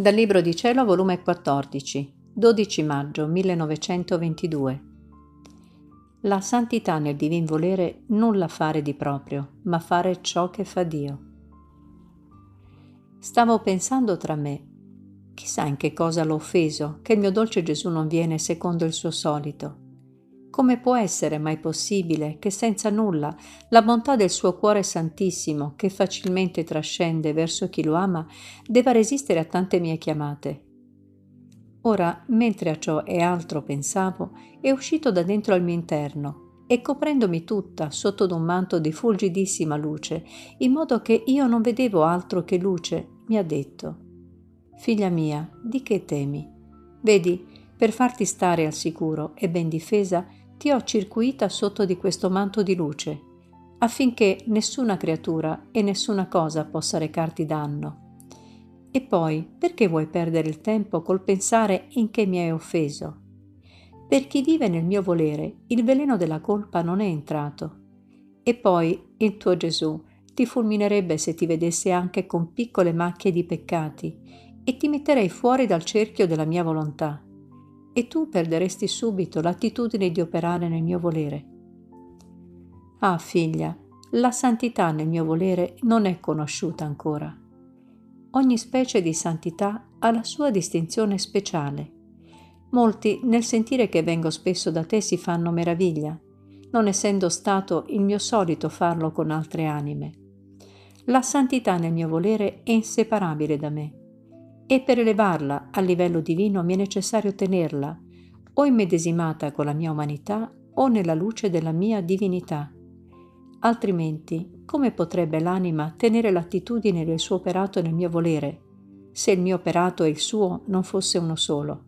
Dal Libro di Cielo, volume 14, 12 maggio 1922. La santità nel divin volere nulla fare di proprio, ma fare ciò che fa Dio. Stavo pensando tra me, chissà in che cosa l'ho offeso, che il mio dolce Gesù non viene secondo il suo solito. Come può essere mai possibile che senza nulla la bontà del suo cuore santissimo, che facilmente trascende verso chi lo ama, debba resistere a tante mie chiamate? Ora, mentre a ciò e altro pensavo, è uscito da dentro al mio interno e coprendomi tutta sotto d'un manto di fulgidissima luce, in modo che io non vedevo altro che luce, mi ha detto, Figlia mia, di che temi? Vedi, per farti stare al sicuro e ben difesa, ti ho circuita sotto di questo manto di luce, affinché nessuna creatura e nessuna cosa possa recarti danno. E poi, perché vuoi perdere il tempo col pensare in che mi hai offeso? Per chi vive nel mio volere, il veleno della colpa non è entrato. E poi il tuo Gesù ti fulminerebbe se ti vedesse anche con piccole macchie di peccati e ti metterei fuori dal cerchio della mia volontà e tu perderesti subito l'attitudine di operare nel mio volere. Ah figlia, la santità nel mio volere non è conosciuta ancora. Ogni specie di santità ha la sua distinzione speciale. Molti, nel sentire che vengo spesso da te, si fanno meraviglia, non essendo stato il mio solito farlo con altre anime. La santità nel mio volere è inseparabile da me e per elevarla a livello divino mi è necessario tenerla o immedesimata con la mia umanità o nella luce della mia divinità. Altrimenti, come potrebbe l'anima tenere l'attitudine del suo operato nel mio volere, se il mio operato e il suo non fosse uno solo?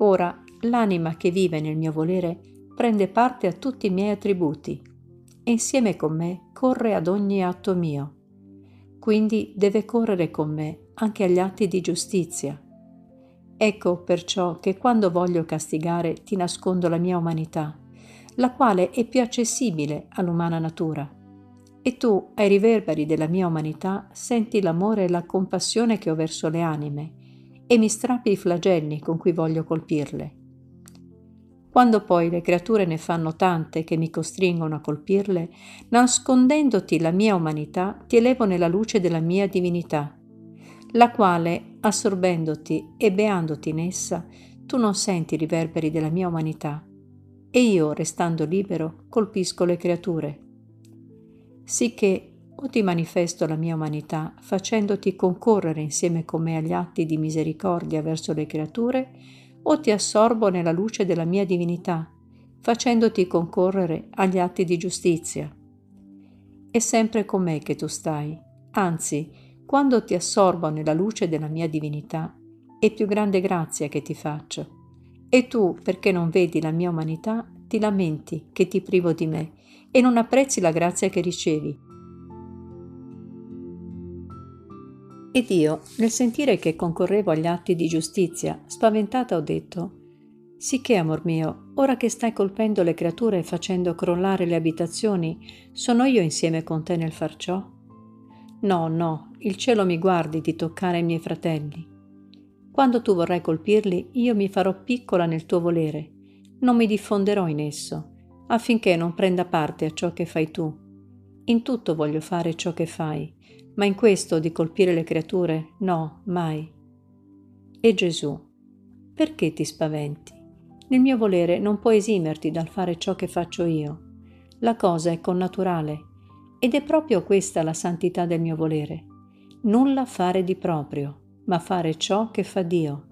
Ora, l'anima che vive nel mio volere prende parte a tutti i miei attributi e insieme con me corre ad ogni atto mio. Quindi deve correre con me anche agli atti di giustizia. Ecco perciò che quando voglio castigare ti nascondo la mia umanità, la quale è più accessibile all'umana natura. E tu, ai riverberi della mia umanità, senti l'amore e la compassione che ho verso le anime e mi strappi i flagelli con cui voglio colpirle. Quando poi le creature ne fanno tante che mi costringono a colpirle, nascondendoti la mia umanità, ti elevo nella luce della mia divinità la quale, assorbendoti e beandoti in essa, tu non senti i riverberi della mia umanità, e io, restando libero, colpisco le creature. Sicché o ti manifesto la mia umanità, facendoti concorrere insieme con me agli atti di misericordia verso le creature, o ti assorbo nella luce della mia divinità, facendoti concorrere agli atti di giustizia. È sempre con me che tu stai, anzi, quando ti assorbo nella luce della mia divinità, è più grande grazia che ti faccio. E tu, perché non vedi la mia umanità, ti lamenti che ti privo di me e non apprezzi la grazia che ricevi. Ed io, nel sentire che concorrevo agli atti di giustizia, spaventata ho detto, Sicché, amor mio, ora che stai colpendo le creature e facendo crollare le abitazioni, sono io insieme con te nel far ciò? No, no, il cielo mi guardi di toccare i miei fratelli. Quando tu vorrai colpirli, io mi farò piccola nel tuo volere, non mi diffonderò in esso, affinché non prenda parte a ciò che fai tu. In tutto voglio fare ciò che fai, ma in questo di colpire le creature, no, mai. E Gesù, perché ti spaventi? Nel mio volere non puoi esimerti dal fare ciò che faccio io. La cosa è connaturale ed è proprio questa la santità del mio volere. Nulla fare di proprio, ma fare ciò che fa Dio.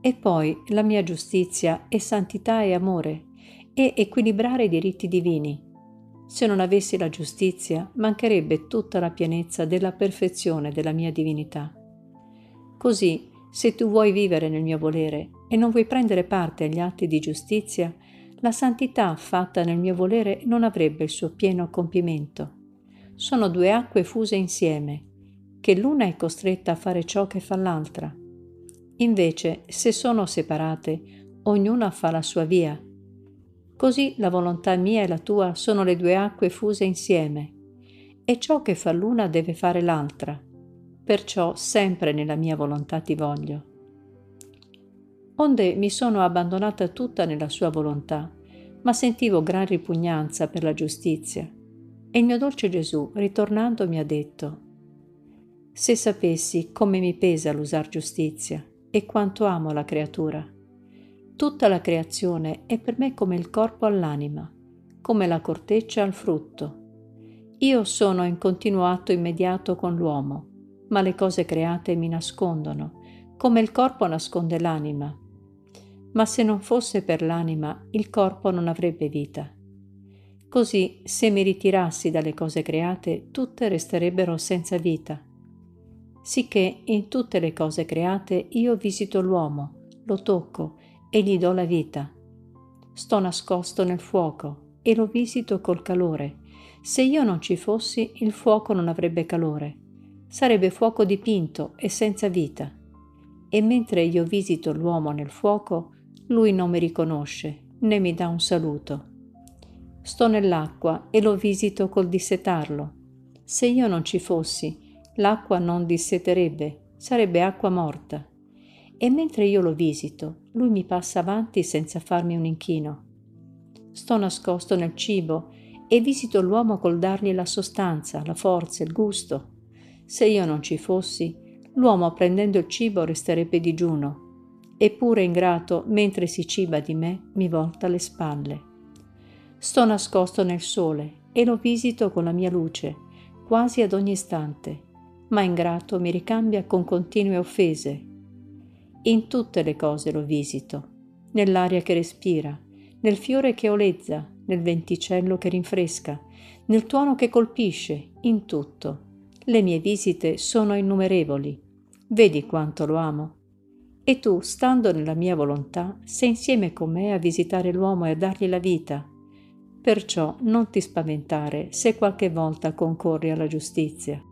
E poi la mia giustizia è santità e amore, e equilibrare i diritti divini. Se non avessi la giustizia, mancherebbe tutta la pienezza della perfezione della mia divinità. Così, se tu vuoi vivere nel mio volere e non vuoi prendere parte agli atti di giustizia, la santità fatta nel mio volere non avrebbe il suo pieno compimento. Sono due acque fuse insieme, che l'una è costretta a fare ciò che fa l'altra. Invece, se sono separate, ognuna fa la sua via. Così la volontà mia e la tua sono le due acque fuse insieme, e ciò che fa l'una deve fare l'altra. perciò sempre nella mia volontà ti voglio. Onde mi sono abbandonata tutta nella sua volontà, ma sentivo gran ripugnanza per la giustizia. E il mio dolce Gesù, ritornando, mi ha detto, Se sapessi come mi pesa l'usar giustizia e quanto amo la creatura. Tutta la creazione è per me come il corpo all'anima, come la corteccia al frutto. Io sono in continuo atto immediato con l'uomo, ma le cose create mi nascondono, come il corpo nasconde l'anima. Ma se non fosse per l'anima, il corpo non avrebbe vita. Così, se mi ritirassi dalle cose create, tutte resterebbero senza vita. Sicché in tutte le cose create io visito l'uomo, lo tocco e gli do la vita. Sto nascosto nel fuoco e lo visito col calore. Se io non ci fossi, il fuoco non avrebbe calore sarebbe fuoco dipinto e senza vita. E mentre io visito l'uomo nel fuoco, lui non mi riconosce né mi dà un saluto. Sto nell'acqua e lo visito col dissetarlo. Se io non ci fossi, l'acqua non disseterebbe, sarebbe acqua morta. E mentre io lo visito, lui mi passa avanti senza farmi un inchino. Sto nascosto nel cibo e visito l'uomo col dargli la sostanza, la forza, il gusto. Se io non ci fossi, l'uomo prendendo il cibo resterebbe digiuno, eppure ingrato, mentre si ciba di me, mi volta le spalle. Sto nascosto nel sole e lo visito con la mia luce, quasi ad ogni istante, ma ingrato mi ricambia con continue offese. In tutte le cose lo visito, nell'aria che respira, nel fiore che olezza, nel venticello che rinfresca, nel tuono che colpisce, in tutto le mie visite sono innumerevoli. Vedi quanto lo amo. E tu, stando nella mia volontà, sei insieme con me a visitare l'uomo e a dargli la vita. Perciò non ti spaventare se qualche volta concorri alla giustizia.